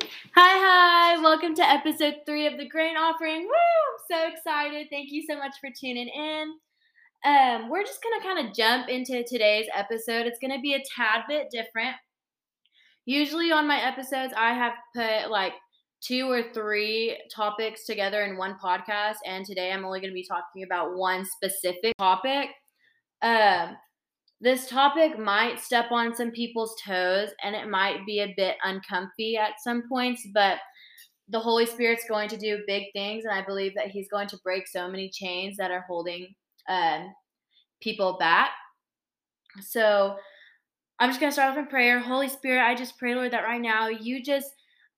Hi, hi. Welcome to episode three of the Grain Offering. Woo! I'm so excited. Thank you so much for tuning in. Um, we're just going to kind of jump into today's episode. It's going to be a tad bit different. Usually on my episodes, I have put like two or three topics together in one podcast, and today I'm only going to be talking about one specific topic. Um, this topic might step on some people's toes and it might be a bit uncomfy at some points, but the Holy Spirit's going to do big things, and I believe that He's going to break so many chains that are holding um, people back. So I'm just going to start off in prayer. Holy Spirit, I just pray, Lord, that right now you just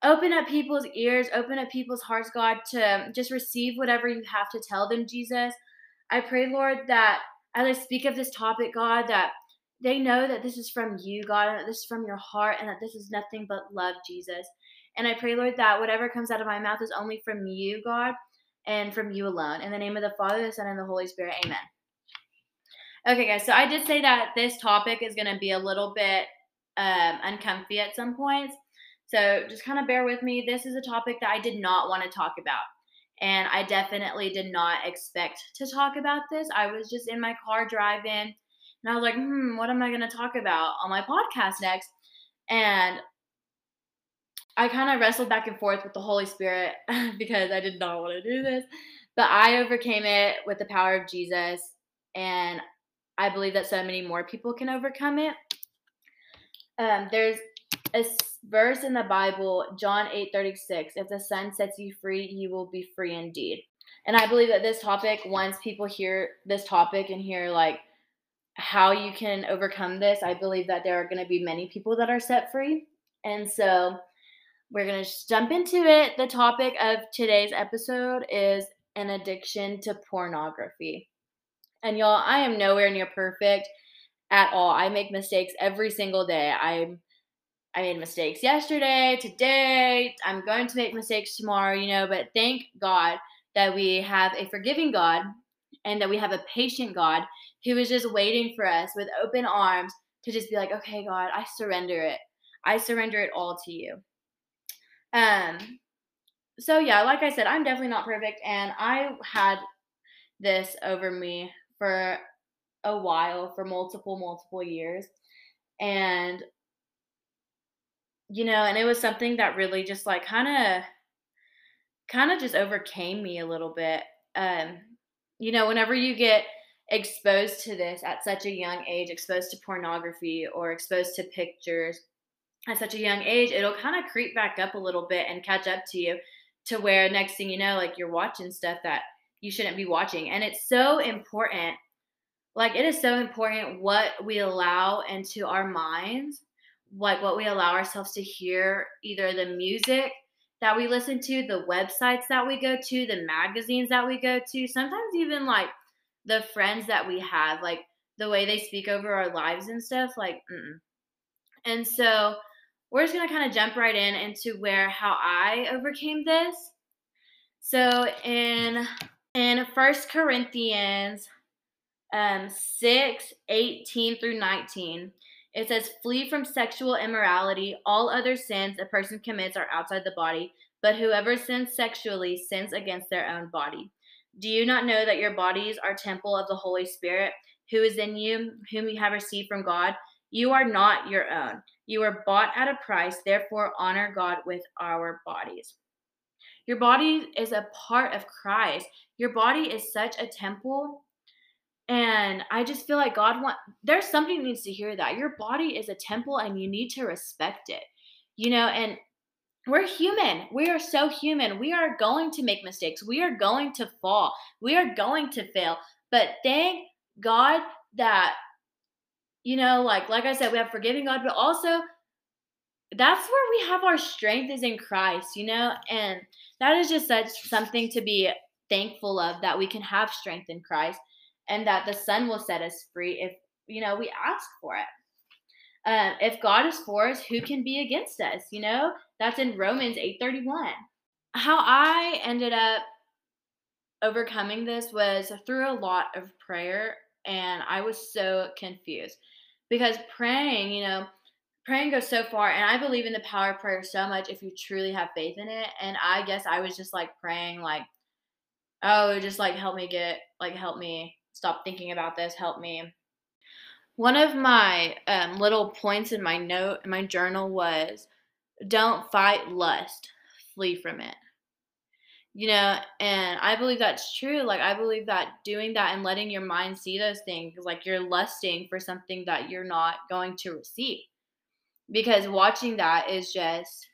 open up people's ears, open up people's hearts, God, to just receive whatever you have to tell them, Jesus. I pray, Lord, that as I speak of this topic, God, that they know that this is from you, God, and that this is from your heart, and that this is nothing but love, Jesus. And I pray, Lord, that whatever comes out of my mouth is only from you, God, and from you alone. In the name of the Father, the Son, and the Holy Spirit, amen. Okay, guys, so I did say that this topic is going to be a little bit um, uncomfy at some points. So just kind of bear with me. This is a topic that I did not want to talk about. And I definitely did not expect to talk about this. I was just in my car driving and I was like, hmm, what am I going to talk about on my podcast next? And I kind of wrestled back and forth with the Holy Spirit because I did not want to do this. But I overcame it with the power of Jesus. And I believe that so many more people can overcome it. Um, there's a verse in the Bible, John 8 36. If the Son sets you free, you will be free indeed. And I believe that this topic, once people hear this topic and hear, like, how you can overcome this, I believe that there are going to be many people that are set free. And so we're going to jump into it. The topic of today's episode is an addiction to pornography. And y'all, I am nowhere near perfect at all. I make mistakes every single day. I'm I made mistakes yesterday, today, I'm going to make mistakes tomorrow, you know, but thank God that we have a forgiving God and that we have a patient God who is just waiting for us with open arms to just be like, okay, God, I surrender it. I surrender it all to you. Um, so yeah, like I said, I'm definitely not perfect, and I had this over me for a while, for multiple, multiple years, and you know, and it was something that really just like kind of, kind of just overcame me a little bit. Um, you know, whenever you get exposed to this at such a young age, exposed to pornography or exposed to pictures at such a young age, it'll kind of creep back up a little bit and catch up to you to where next thing you know, like you're watching stuff that you shouldn't be watching. And it's so important. Like, it is so important what we allow into our minds, like what we allow ourselves to hear, either the music that we listen to, the websites that we go to, the magazines that we go to, sometimes even like the friends that we have, like the way they speak over our lives and stuff, like, mm-mm. and so we're just gonna kind of jump right in into where how I overcame this. So in in First Corinthians um 6, 18 through 19, it says, Flee from sexual immorality. All other sins a person commits are outside the body, but whoever sins sexually sins against their own body. Do you not know that your bodies are temple of the Holy Spirit, who is in you, whom you have received from God? You are not your own. You are bought at a price, therefore honor God with our bodies. Your body is a part of Christ. Your body is such a temple and I just feel like God want there's something needs to hear that. Your body is a temple and you need to respect it. You know, and we're human. We are so human. We are going to make mistakes. We are going to fall. We are going to fail. But thank God that you know, like like I said, we have forgiving God, but also that's where we have our strength is in Christ, you know? And that is just such something to be thankful of that we can have strength in Christ and that the Son will set us free if you know we ask for it. Um, if God is for us, who can be against us? You know, that's in Romans 8:31. How I ended up overcoming this was through a lot of prayer, and I was so confused because praying, you know, praying goes so far and i believe in the power of prayer so much if you truly have faith in it and i guess i was just like praying like oh just like help me get like help me stop thinking about this help me. One of my um, little points in my note in my journal was don't fight lust flee from it. You know and i believe that's true like i believe that doing that and letting your mind see those things like you're lusting for something that you're not going to receive. Because watching that is just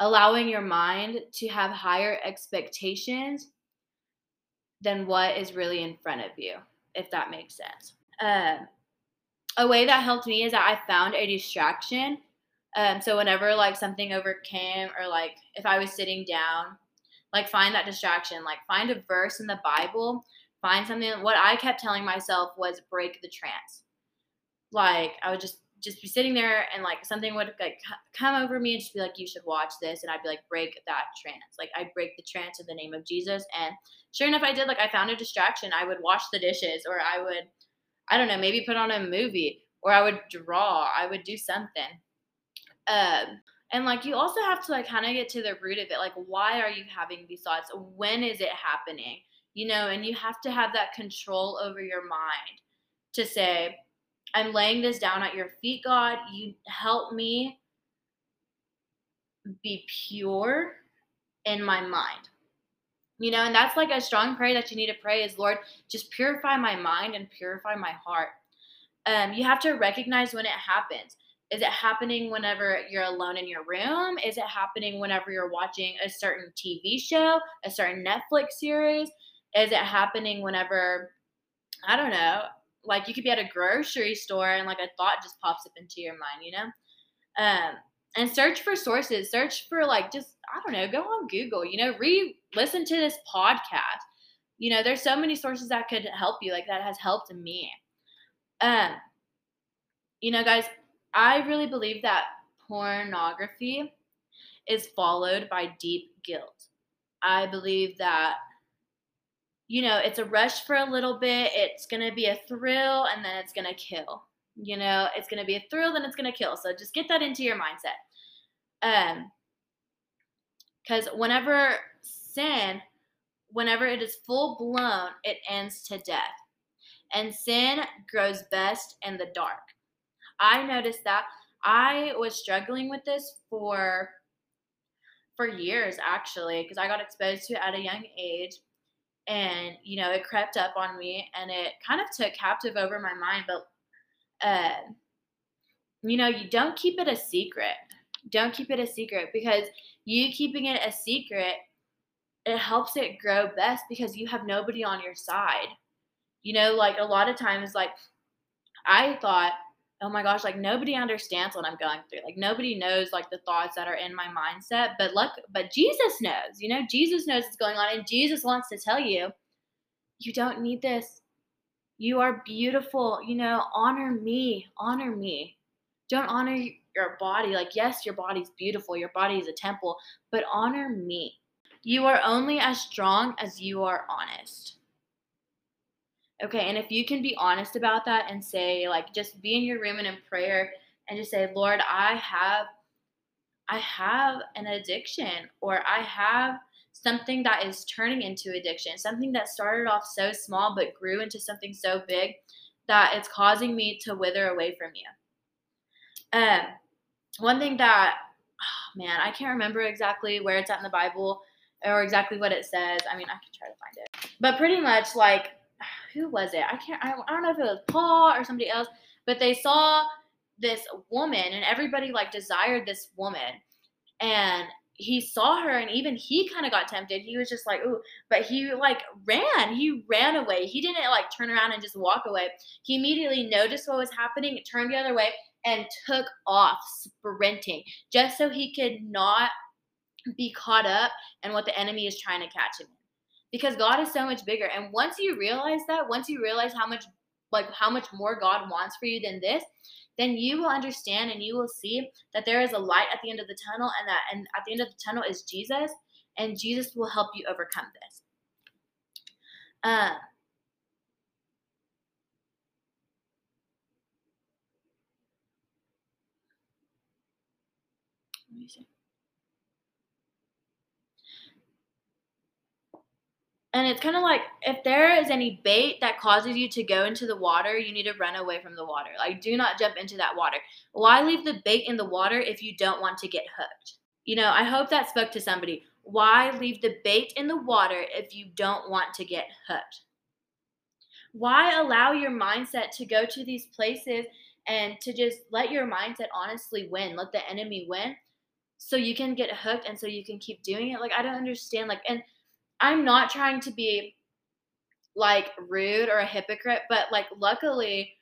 allowing your mind to have higher expectations than what is really in front of you if that makes sense. Um, a way that helped me is that i found a distraction. Um, so whenever like something overcame or like if i was sitting down like find that distraction like find a verse in the bible find something what i kept telling myself was break the trance. Like i would just just be sitting there and like something would like come over me and just be like you should watch this and i'd be like break that trance. Like i'd break the trance in the name of jesus and sure enough i did. Like i found a distraction. I would wash the dishes or i would i don't know maybe put on a movie or i would draw i would do something. Um and like you also have to like kind of get to the root of it. Like why are you having these thoughts? When is it happening? You know and you have to have that control over your mind to say i'm laying this down at your feet god you help me be pure in my mind you know and that's like a strong prayer that you need to pray is lord just purify my mind and purify my heart um, you have to recognize when it happens is it happening whenever you're alone in your room? Is it happening whenever you're watching a certain TV show, a certain Netflix series? Is it happening whenever, I don't know, like you could be at a grocery store and like a thought just pops up into your mind, you know? Um, and search for sources. Search for like just, I don't know, go on Google, you know, re listen to this podcast. You know, there's so many sources that could help you, like that has helped me. Um, you know, guys, I really believe that pornography is followed by deep guilt. I believe that, you know, it's a rush for a little bit, it's going to be a thrill, and then it's going to kill. You know, it's going to be a thrill, then it's going to kill. So just get that into your mindset. Um, because whenever sin, whenever it is full blown, it ends to death. And sin grows best in the dark. I noticed that I was struggling with this for for years actually because I got exposed to it at a young age and you know it crept up on me and it kind of took captive over my mind but uh you know you don't keep it a secret. Don't keep it a secret because you keeping it a secret it helps it grow best because you have nobody on your side. You know like a lot of times like i thought oh my gosh, like nobody understands what I'm going through. Like nobody knows like the thoughts that are in my mindset. But look, but Jesus knows, you know, Jesus knows what's going on. And Jesus wants to tell you, you don't need this. You are beautiful. You know, honor me. Honor me. Don't honor your body. Like, yes, your body's beautiful. Your body is a temple, but honor me. You are only as strong as you are honest. Okay, and if you can be honest about that and say, like, just be in your room and in prayer and just say, Lord, I have, I have an addiction, or I have something that is turning into addiction, something that started off so small but grew into something so big that it's causing me to wither away from you. Um, one thing that, oh man, I can't remember exactly where it's at in the Bible or exactly what it says. I mean, I can try to find it, but pretty much like who was it? I can't. I, I don't know if it was Paul or somebody else, but they saw this woman, and everybody like desired this woman, and he saw her and even he kind of got tempted. He was just like, ooh, but he like ran. He ran away. He didn't like turn around and just walk away. He immediately noticed what was happening, turned the other way, and took off sprinting just so he could not be caught up in what the enemy is trying to catch him because God is so much bigger. And once you realize that, once you realize how much like how much more God wants for you than this, then you will understand and you will see that there is a light at the end of the tunnel and that and at the end of the tunnel is Jesus and Jesus will help you overcome this. Uh, And it's kind of like if there is any bait that causes you to go into the water, you need to run away from the water. Like, do not jump into that water. Why leave the bait in the water if you don't want to get hooked? You know, I hope that spoke to somebody. Why leave the bait in the water if you don't want to get hooked? Why allow your mindset to go to these places and to just let your mindset honestly win, let the enemy win so you can get hooked and so you can keep doing it? Like, I don't understand. Like, and I'm not trying to be like rude or a hypocrite, but like luckily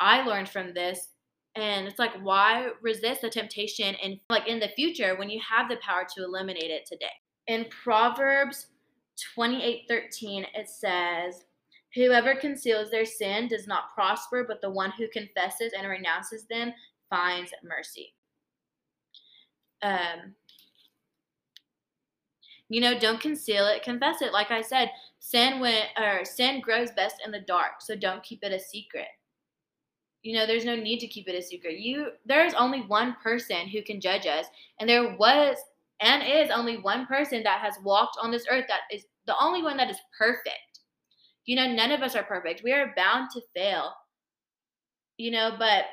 I learned from this and it's like why resist the temptation and like in the future when you have the power to eliminate it today. In Proverbs 28:13 it says Whoever conceals their sin does not prosper, but the one who confesses and renounces them finds mercy. Um, you know, don't conceal it, confess it. Like I said, sin when or sin grows best in the dark, so don't keep it a secret. You know, there's no need to keep it a secret. You there's only one person who can judge us, and there was and is only one person that has walked on this earth that is the only one that is perfect. You know, none of us are perfect. We are bound to fail. You know, but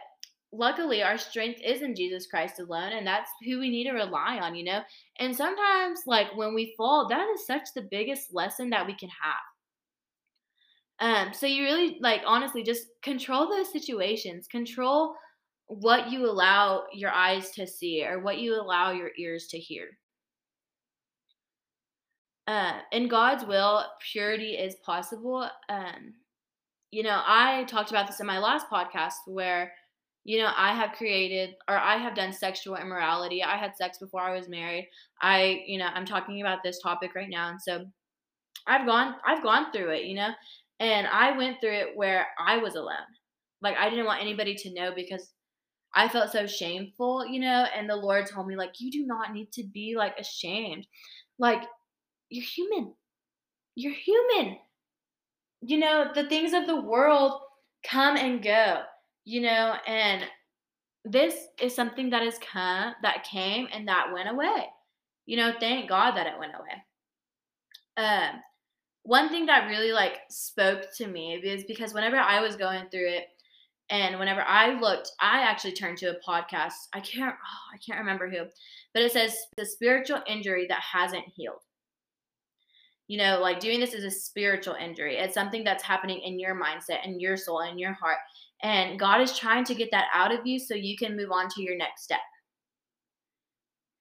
luckily our strength is in Jesus Christ alone and that's who we need to rely on, you know? And sometimes like when we fall, that is such the biggest lesson that we can have. Um so you really like honestly just control those situations. Control what you allow your eyes to see or what you allow your ears to hear. Uh, in God's will, purity is possible. Um, you know, I talked about this in my last podcast where you know, I have created or I have done sexual immorality. I had sex before I was married. I, you know, I'm talking about this topic right now. And so I've gone I've gone through it, you know. And I went through it where I was alone. Like I didn't want anybody to know because I felt so shameful, you know, and the Lord told me like you do not need to be like ashamed. Like you're human. You're human. You know, the things of the world come and go you know, and this is something that has come, that came and that went away. You know, thank God that it went away. Um, one thing that really like spoke to me is because whenever I was going through it, and whenever I looked, I actually turned to a podcast. I can't, oh, I can't remember who, but it says the spiritual injury that hasn't healed. You know, like doing this is a spiritual injury. It's something that's happening in your mindset and your soul and your heart. And God is trying to get that out of you so you can move on to your next step.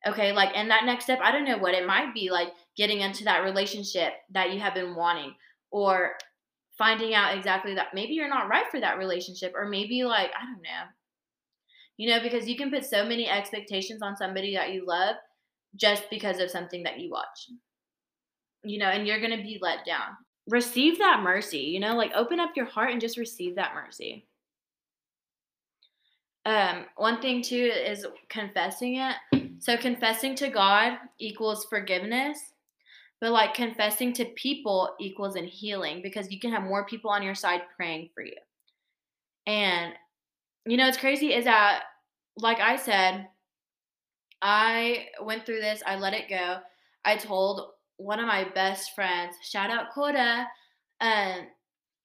Okay, like, and that next step, I don't know what it might be like getting into that relationship that you have been wanting, or finding out exactly that maybe you're not right for that relationship, or maybe like, I don't know. You know, because you can put so many expectations on somebody that you love just because of something that you watch. You know, and you're going to be let down. Receive that mercy, you know, like open up your heart and just receive that mercy. Um, one thing too is confessing it. So confessing to God equals forgiveness, but like confessing to people equals in healing because you can have more people on your side praying for you. And you know, it's crazy is that like I said, I went through this, I let it go. I told one of my best friends, shout out Cora, um,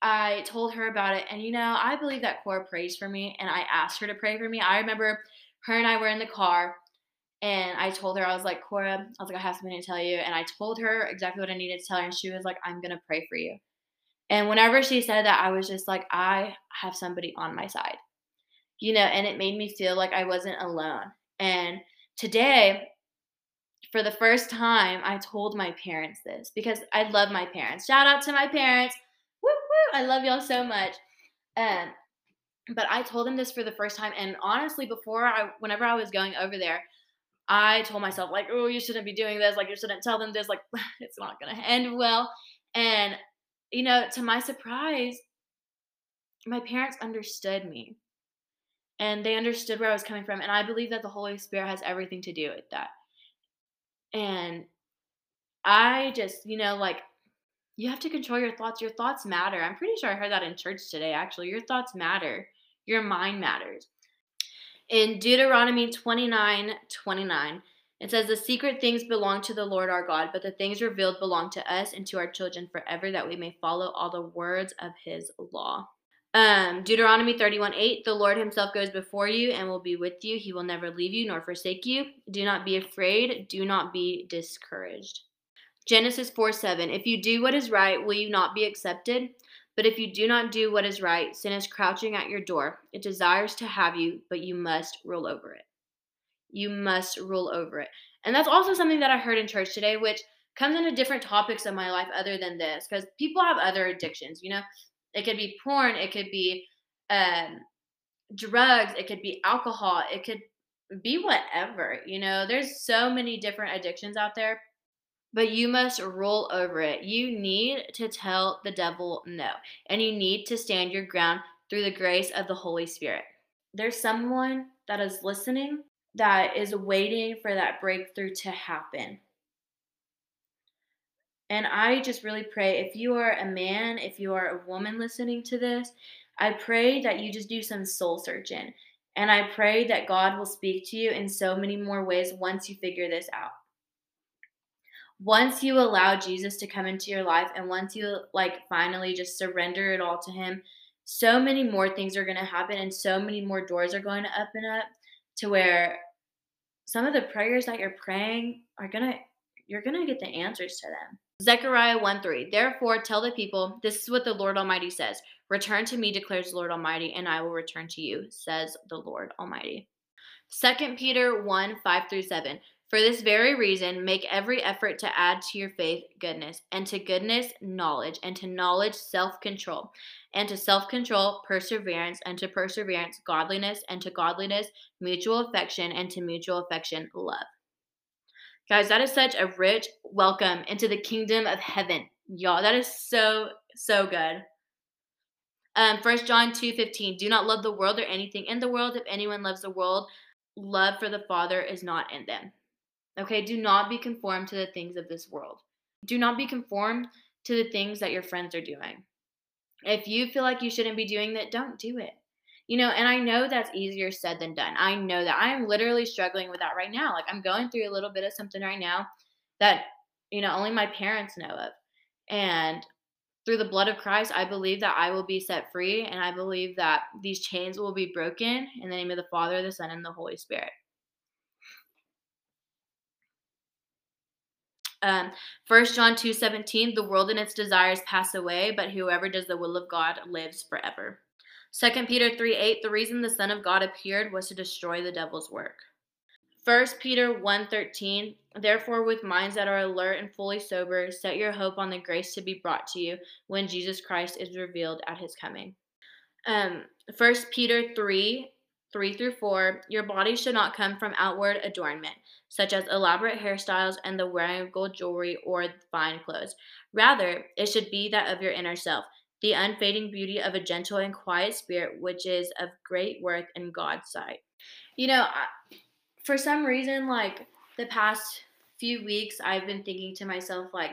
I told her about it, and you know, I believe that Cora prays for me, and I asked her to pray for me. I remember her and I were in the car, and I told her, I was like, Cora, I was like, I have something to tell you. And I told her exactly what I needed to tell her, and she was like, I'm gonna pray for you. And whenever she said that, I was just like, I have somebody on my side, you know, and it made me feel like I wasn't alone. And today, for the first time, I told my parents this because I love my parents. Shout out to my parents. I love y'all so much. Um, but I told him this for the first time, and honestly, before I, whenever I was going over there, I told myself like, "Oh, you shouldn't be doing this. Like, you shouldn't tell them this. Like, it's not gonna end well." And you know, to my surprise, my parents understood me, and they understood where I was coming from, and I believe that the Holy Spirit has everything to do with that. And I just, you know, like you have to control your thoughts. Your thoughts matter. I'm pretty sure I heard that in church today, actually. Your thoughts matter, your mind matters. In Deuteronomy 29 29, It says, The secret things belong to the Lord our God, but the things revealed belong to us and to our children forever, that we may follow all the words of his law. Um, Deuteronomy 31 8, the Lord himself goes before you and will be with you. He will never leave you nor forsake you. Do not be afraid. Do not be discouraged. Genesis 4 7, if you do what is right, will you not be accepted? But if you do not do what is right, sin is crouching at your door. It desires to have you, but you must rule over it. You must rule over it. And that's also something that I heard in church today, which comes into different topics of my life other than this, because people have other addictions. You know, it could be porn, it could be um, drugs, it could be alcohol, it could be whatever. You know, there's so many different addictions out there but you must roll over it. You need to tell the devil no, and you need to stand your ground through the grace of the Holy Spirit. There's someone that is listening that is waiting for that breakthrough to happen. And I just really pray if you are a man, if you are a woman listening to this, I pray that you just do some soul searching. And I pray that God will speak to you in so many more ways once you figure this out once you allow Jesus to come into your life and once you like finally just surrender it all to him, so many more things are going to happen and so many more doors are going to open up to where some of the prayers that you're praying are going to you're going to get the answers to them. Zechariah 1 3. Therefore, tell the people, this is what the Lord Almighty says Return to me, declares the Lord Almighty, and I will return to you, says the Lord Almighty. 2 Peter 1 5 through 7. For this very reason, make every effort to add to your faith goodness, and to goodness, knowledge, and to knowledge, self control, and to self control, perseverance, and to perseverance, godliness, and to godliness, mutual affection, and to mutual affection, love. Guys, that is such a rich welcome into the kingdom of heaven. Y'all, that is so, so good. Um, 1 John 2 15. Do not love the world or anything in the world. If anyone loves the world, love for the Father is not in them. Okay, do not be conformed to the things of this world. Do not be conformed to the things that your friends are doing. If you feel like you shouldn't be doing that, don't do it. You know, and I know that's easier said than done. I know that I am literally struggling with that right now. Like I'm going through a little bit of something right now that, you know, only my parents know of. And through the blood of Christ, I believe that I will be set free and I believe that these chains will be broken in the name of the Father, the Son, and the Holy Spirit. Um, 1 John 2 17, the world and its desires pass away, but whoever does the will of God lives forever. 2 Peter 3 8, the reason the Son of God appeared was to destroy the devil's work. 1 Peter 1 13, therefore, with minds that are alert and fully sober, set your hope on the grace to be brought to you when Jesus Christ is revealed at his coming. Um, 1 Peter 3 3 through 4, your body should not come from outward adornment such as elaborate hairstyles and the wearing of gold jewelry or fine clothes. Rather, it should be that of your inner self, the unfading beauty of a gentle and quiet spirit, which is of great worth in God's sight. You know, for some reason, like the past few weeks, I've been thinking to myself, like,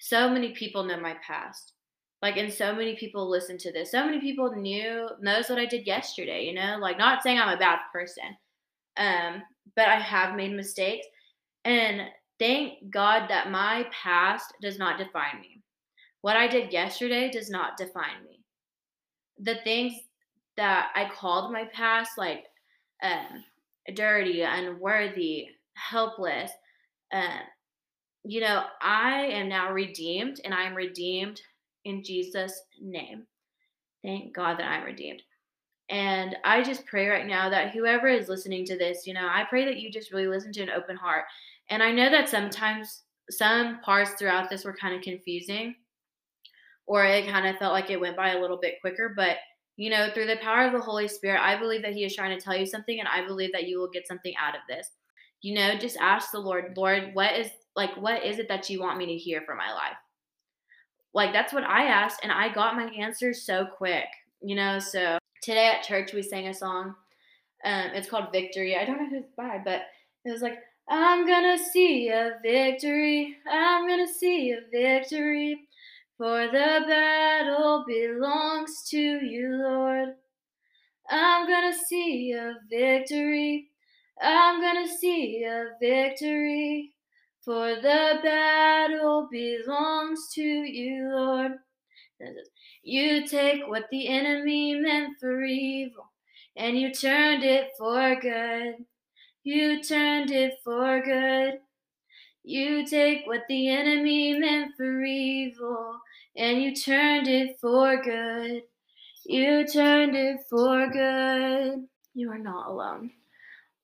so many people know my past. Like, and so many people listen to this. So many people knew, knows what I did yesterday, you know? Like, not saying I'm a bad person. Um, but I have made mistakes. And thank God that my past does not define me. What I did yesterday does not define me. The things that I called my past, like um, dirty, unworthy, helpless, uh, you know, I am now redeemed and I am redeemed in Jesus' name. Thank God that I'm redeemed. And I just pray right now that whoever is listening to this, you know, I pray that you just really listen to an open heart. And I know that sometimes some parts throughout this were kind of confusing or it kind of felt like it went by a little bit quicker. But, you know, through the power of the Holy Spirit, I believe that He is trying to tell you something and I believe that you will get something out of this. You know, just ask the Lord, Lord, what is like, what is it that you want me to hear for my life? Like, that's what I asked, and I got my answer so quick, you know, so today at church we sang a song. Um, it's called Victory. I don't know who's by, but it was like, I'm gonna see a victory. I'm gonna see a victory. For the battle belongs to you, Lord. I'm gonna see a victory. I'm gonna see a victory. For the battle belongs to you, Lord. You take what the enemy meant for evil, and you turned it for good. You turned it for good. You take what the enemy meant for evil, and you turned it for good. You turned it for good. You are not alone.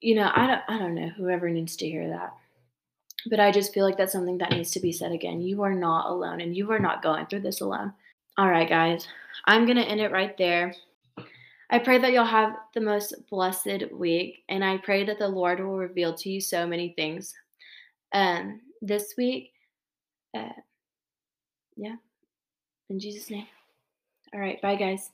You know, I don't I don't know whoever needs to hear that. But I just feel like that's something that needs to be said again. You are not alone and you are not going through this alone. All right, guys. I'm going to end it right there. I pray that you'll have the most blessed week, and I pray that the Lord will reveal to you so many things um, this week. Uh, yeah. In Jesus' name. All right. Bye, guys.